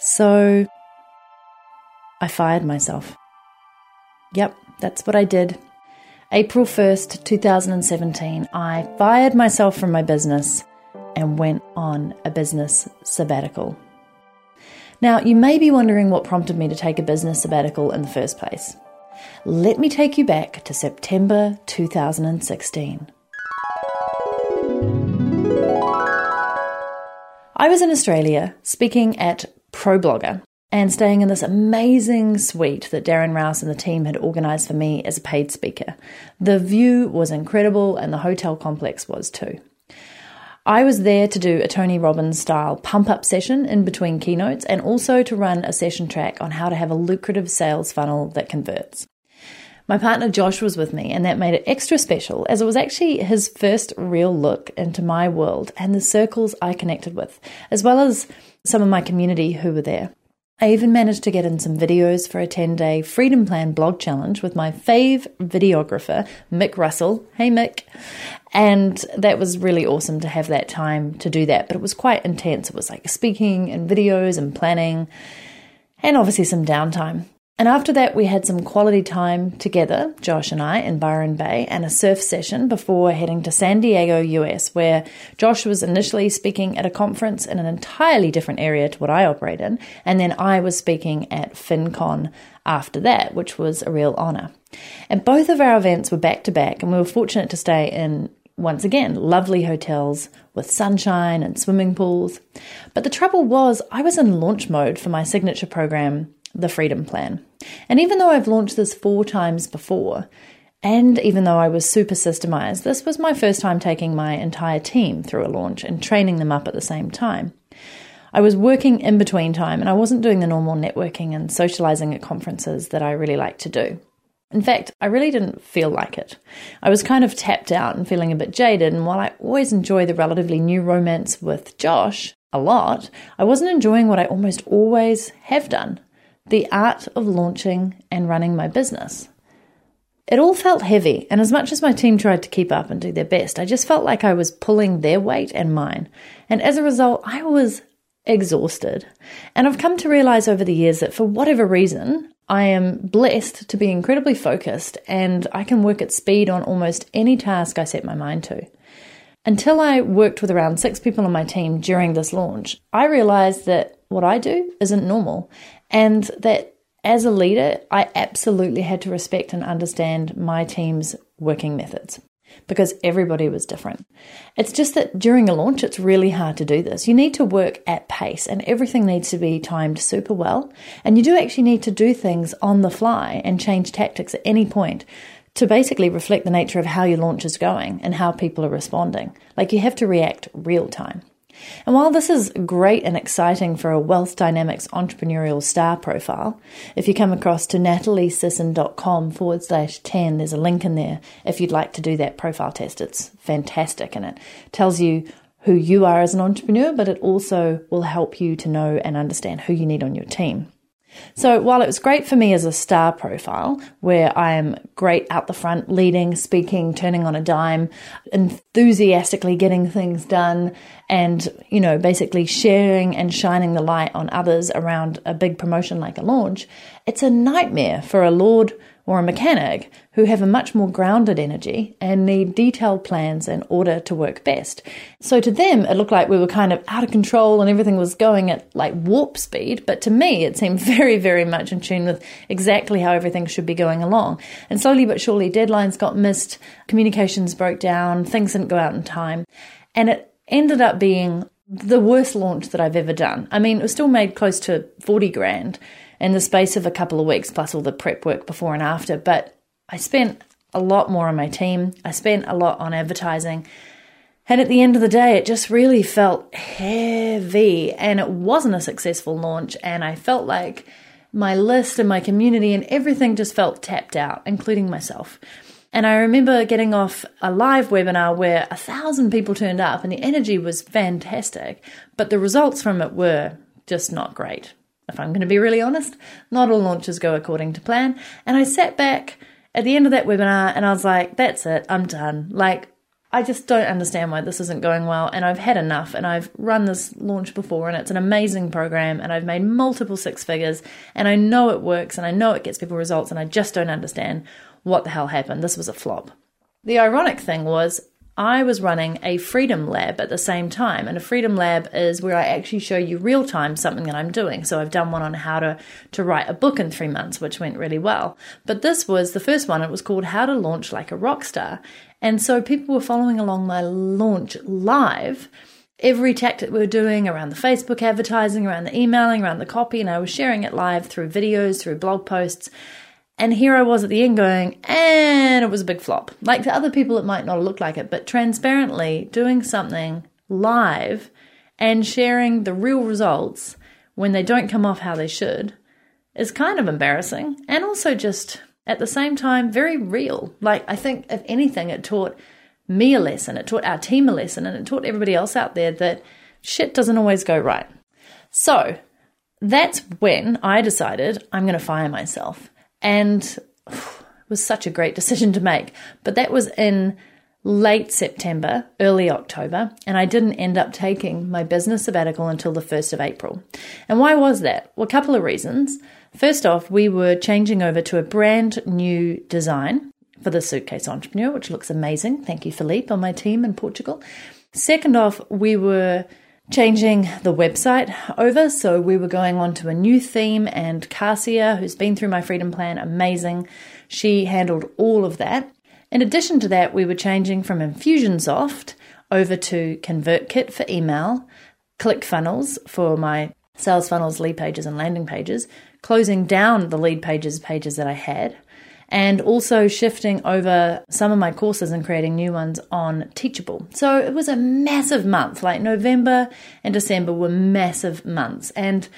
So I fired myself. Yep, that's what I did. April 1st, 2017, I fired myself from my business and went on a business sabbatical. Now, you may be wondering what prompted me to take a business sabbatical in the first place. Let me take you back to September 2016. I was in Australia speaking at ProBlogger and staying in this amazing suite that Darren Rowse and the team had organised for me as a paid speaker. The view was incredible and the hotel complex was too. I was there to do a Tony Robbins style pump up session in between keynotes and also to run a session track on how to have a lucrative sales funnel that converts. My partner Josh was with me, and that made it extra special as it was actually his first real look into my world and the circles I connected with, as well as some of my community who were there. I even managed to get in some videos for a 10 day Freedom Plan blog challenge with my fave videographer, Mick Russell. Hey, Mick. And that was really awesome to have that time to do that, but it was quite intense. It was like speaking and videos and planning, and obviously some downtime. And after that, we had some quality time together, Josh and I, in Byron Bay, and a surf session before heading to San Diego, US, where Josh was initially speaking at a conference in an entirely different area to what I operate in, and then I was speaking at FinCon after that, which was a real honour. And both of our events were back to back, and we were fortunate to stay in once again, lovely hotels with sunshine and swimming pools. But the trouble was, I was in launch mode for my signature program the Freedom Plan. And even though I've launched this four times before, and even though I was super systemized, this was my first time taking my entire team through a launch and training them up at the same time. I was working in between time and I wasn't doing the normal networking and socializing at conferences that I really like to do. In fact, I really didn't feel like it. I was kind of tapped out and feeling a bit jaded, and while I always enjoy the relatively new romance with Josh a lot, I wasn't enjoying what I almost always have done the art of launching and running my business. It all felt heavy, and as much as my team tried to keep up and do their best, I just felt like I was pulling their weight and mine. And as a result, I was exhausted. And I've come to realize over the years that for whatever reason, I am blessed to be incredibly focused and I can work at speed on almost any task I set my mind to. Until I worked with around six people on my team during this launch, I realized that what I do isn't normal and that as a leader, I absolutely had to respect and understand my team's working methods because everybody was different. It's just that during a launch, it's really hard to do this. You need to work at pace and everything needs to be timed super well. And you do actually need to do things on the fly and change tactics at any point to basically reflect the nature of how your launch is going and how people are responding. Like you have to react real time. And while this is great and exciting for a Wealth Dynamics entrepreneurial star profile, if you come across to nataliesisson.com forward slash 10, there's a link in there if you'd like to do that profile test. It's fantastic and it tells you who you are as an entrepreneur, but it also will help you to know and understand who you need on your team. So while it was great for me as a star profile, where I am great out the front, leading, speaking, turning on a dime, enthusiastically getting things done, and, you know, basically sharing and shining the light on others around a big promotion like a launch, it's a nightmare for a Lord or a mechanic who have a much more grounded energy and need detailed plans in order to work best. So to them, it looked like we were kind of out of control and everything was going at like warp speed. But to me, it seemed very, very much in tune with exactly how everything should be going along. And slowly but surely, deadlines got missed, communications broke down, things didn't go out in time. And it ended up being the worst launch that I've ever done. I mean, it was still made close to 40 grand in the space of a couple of weeks, plus all the prep work before and after. But I spent a lot more on my team, I spent a lot on advertising. And at the end of the day, it just really felt heavy and it wasn't a successful launch. And I felt like my list and my community and everything just felt tapped out, including myself. And I remember getting off a live webinar where a thousand people turned up and the energy was fantastic, but the results from it were just not great if I'm going to be really honest, not all launches go according to plan. And I sat back at the end of that webinar and I was like, that's it, I'm done. Like, I just don't understand why this isn't going well. And I've had enough. And I've run this launch before, and it's an amazing program. And I've made multiple six figures. And I know it works, and I know it gets people results. And I just don't understand what the hell happened. This was a flop. The ironic thing was, I was running a Freedom Lab at the same time. And a Freedom Lab is where I actually show you real time something that I'm doing. So I've done one on how to, to write a book in three months, which went really well. But this was the first one. It was called How to Launch Like a Rock Star. And so people were following along my launch live. Every tactic we were doing around the Facebook advertising, around the emailing, around the copy, and I was sharing it live through videos, through blog posts. And here I was at the end going, and it was a big flop. Like to other people, it might not look like it, but transparently doing something live and sharing the real results when they don't come off how they should is kind of embarrassing and also just at the same time very real. Like, I think, if anything, it taught me a lesson, it taught our team a lesson, and it taught everybody else out there that shit doesn't always go right. So, that's when I decided I'm going to fire myself. And it was such a great decision to make. But that was in late September, early October, and I didn't end up taking my business sabbatical until the 1st of April. And why was that? Well, a couple of reasons. First off, we were changing over to a brand new design for the suitcase entrepreneur, which looks amazing. Thank you, Philippe, on my team in Portugal. Second off, we were changing the website over. So we were going on to a new theme, and Cassia, who's been through my freedom plan, amazing, she handled all of that. In addition to that, we were changing from Infusionsoft over to ConvertKit for email, ClickFunnels for my sales funnels, lead pages, and landing pages, closing down the lead pages pages that I had, and also shifting over some of my courses and creating new ones on Teachable. So it was a massive month. Like November and December were massive months. And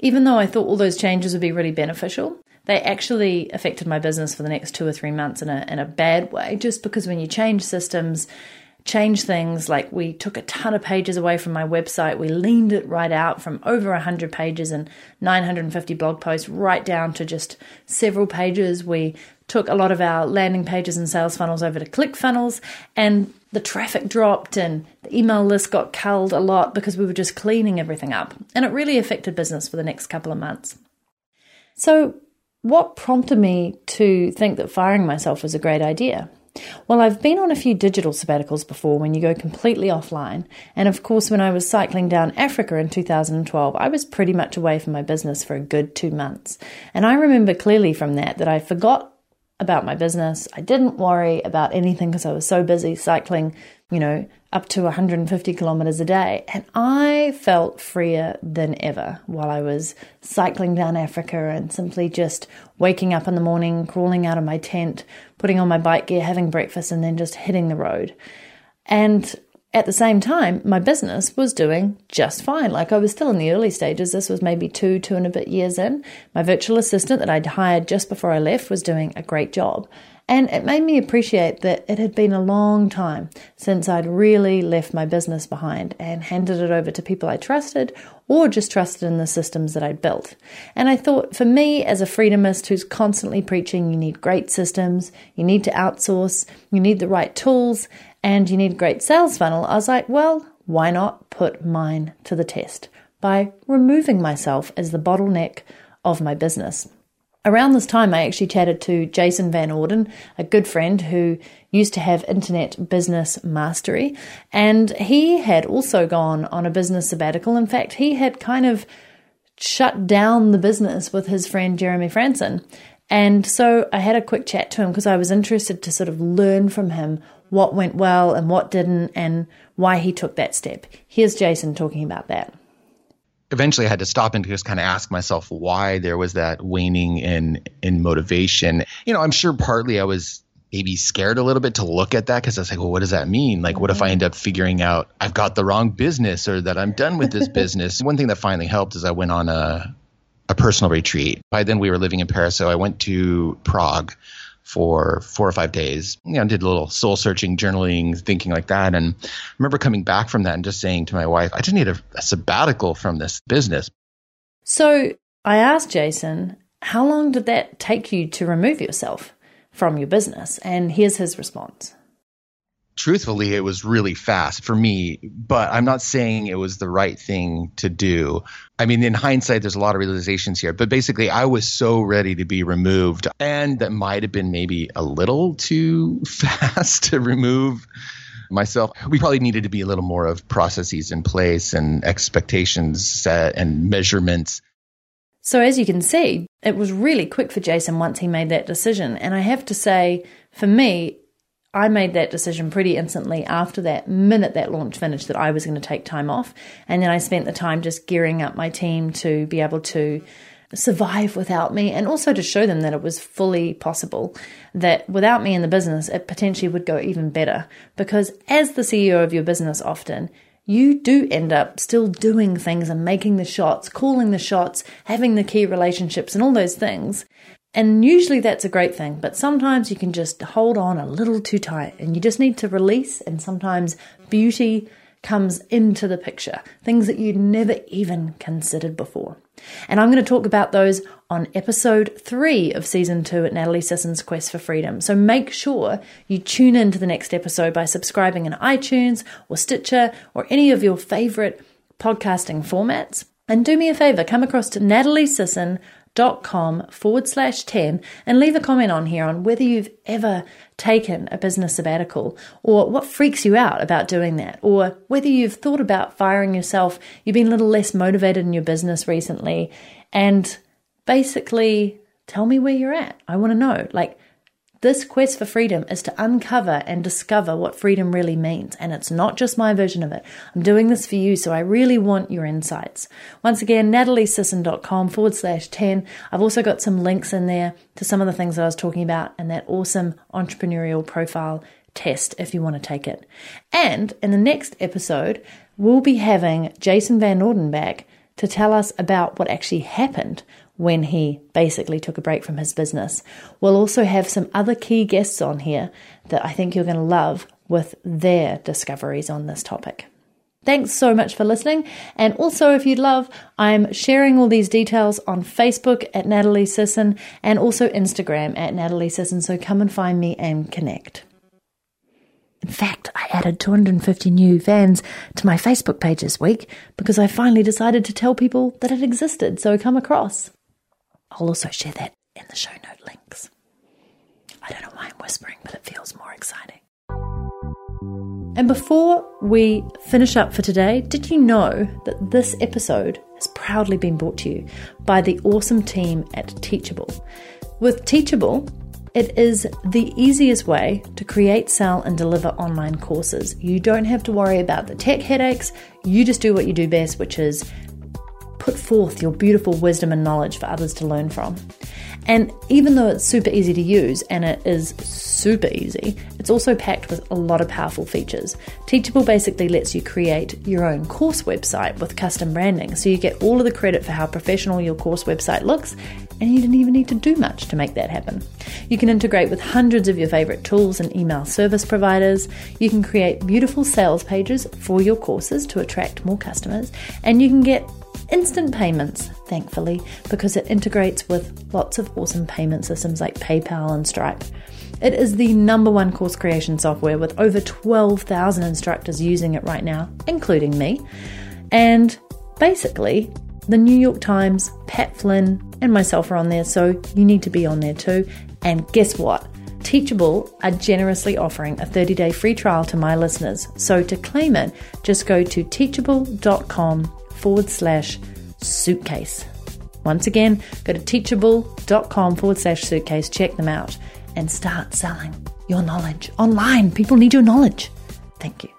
even though I thought all those changes would be really beneficial, they actually affected my business for the next two or three months in a, in a bad way, just because when you change systems, change things. Like we took a ton of pages away from my website. We leaned it right out from over 100 pages and 950 blog posts right down to just several pages. We took a lot of our landing pages and sales funnels over to ClickFunnels and the traffic dropped and the email list got culled a lot because we were just cleaning everything up. And it really affected business for the next couple of months. So, what prompted me to think that firing myself was a great idea? Well, I've been on a few digital sabbaticals before when you go completely offline. And of course, when I was cycling down Africa in 2012, I was pretty much away from my business for a good two months. And I remember clearly from that that I forgot about my business. I didn't worry about anything because I was so busy cycling, you know, up to 150 kilometers a day. And I felt freer than ever while I was cycling down Africa and simply just waking up in the morning, crawling out of my tent, putting on my bike gear, having breakfast, and then just hitting the road. And at the same time, my business was doing just fine. Like I was still in the early stages. This was maybe two, two and a bit years in. My virtual assistant that I'd hired just before I left was doing a great job. And it made me appreciate that it had been a long time since I'd really left my business behind and handed it over to people I trusted or just trusted in the systems that I'd built. And I thought for me, as a freedomist who's constantly preaching you need great systems, you need to outsource, you need the right tools, and you need a great sales funnel, I was like, well, why not put mine to the test by removing myself as the bottleneck of my business? Around this time, I actually chatted to Jason Van Orden, a good friend who used to have internet business mastery, and he had also gone on a business sabbatical. In fact, he had kind of shut down the business with his friend Jeremy Frandsen. And so I had a quick chat to him because I was interested to sort of learn from him what went well and what didn't and why he took that step. Here's Jason talking about that eventually I had to stop and just kind of ask myself why there was that waning in in motivation. You know, I'm sure partly I was maybe scared a little bit to look at that because I was like, well, what does that mean? Like, what if I mm-hmm. end up figuring out I've got the wrong business or that I'm done with this business? One thing that finally helped is I went on a a personal retreat. By then we were living in Paris, so I went to Prague for four or five days. You know, did a little soul searching, journaling, thinking like that. And I remember coming back from that and just saying to my wife, I just need a, a sabbatical from this business. So I asked Jason, how long did that take you to remove yourself from your business? And here's his response. Truthfully, it was really fast for me, but I'm not saying it was the right thing to do. I mean, in hindsight, there's a lot of realizations here, but basically, I was so ready to be removed, and that might have been maybe a little too fast to remove myself. We probably needed to be a little more of processes in place and expectations set and measurements. So, as you can see, it was really quick for Jason once he made that decision. And I have to say, for me, I made that decision pretty instantly after that minute that launch finished that I was going to take time off. And then I spent the time just gearing up my team to be able to survive without me and also to show them that it was fully possible that without me in the business, it potentially would go even better. Because as the CEO of your business, often you do end up still doing things and making the shots, calling the shots, having the key relationships, and all those things. And usually that's a great thing, but sometimes you can just hold on a little too tight and you just need to release. And sometimes beauty comes into the picture, things that you'd never even considered before. And I'm going to talk about those on episode three of season two at Natalie Sisson's Quest for Freedom. So make sure you tune in to the next episode by subscribing in iTunes or Stitcher or any of your favorite podcasting formats. And do me a favor, come across to Natalie Sisson dot com forward slash 10 and leave a comment on here on whether you've ever taken a business sabbatical or what freaks you out about doing that or whether you've thought about firing yourself. You've been a little less motivated in your business recently. And basically tell me where you're at. I want to know. Like this quest for freedom is to uncover and discover what freedom really means. And it's not just my version of it. I'm doing this for you, so I really want your insights. Once again, nataliesisson.com forward slash 10. I've also got some links in there to some of the things that I was talking about and that awesome entrepreneurial profile test if you want to take it. And in the next episode, we'll be having Jason Van Orden back to tell us about what actually happened when he basically took a break from his business. We'll also have some other key guests on here that I think you're going to love with their discoveries on this topic. Thanks so much for listening. And also, if you'd love, I'm sharing all these details on Facebook at Natalie Sisson and also Instagram at Natalie Sisson. So come and find me and connect. In fact, I added 250 new fans to my Facebook page this week because I finally decided to tell people that it existed. So come across. I'll also share that in the show note links. I don't know why I'm whispering, but it feels more exciting. And before we finish up for today, did you know that this episode has proudly been brought to you by the awesome team at Teachable? With Teachable, it is the easiest way to create, sell, and deliver online courses. You don't have to worry about the tech headaches. You just do what you do best, which is put forth your beautiful wisdom and knowledge for others to learn from. And even though it's super easy to use, and it is super easy, it's also packed with a lot of powerful features. Teachable basically lets you create your own course website with custom branding, so you get all of the credit for how professional your course website looks, and you didn't even need to do much to make that happen. You can integrate with hundreds of your favorite tools and email service providers. You can create beautiful sales pages for your courses to attract more customers, and you can get instant payments, thankfully, because it integrates with lots of awesome payment systems like PayPal and Stripe. It is the number one course creation software with over 12,000 instructors using it right now, including me. And basically, the New York Times, Pat Flynn, and myself are on there, so you need to be on there too. And guess what? Teachable are generously offering a 30 day free trial to my listeners. So to claim it, just go to teachable.com forward slash suitcase. Once again, go to teachable.com forward slash suitcase, check them out, and start selling your knowledge online. People need your knowledge. Thank you.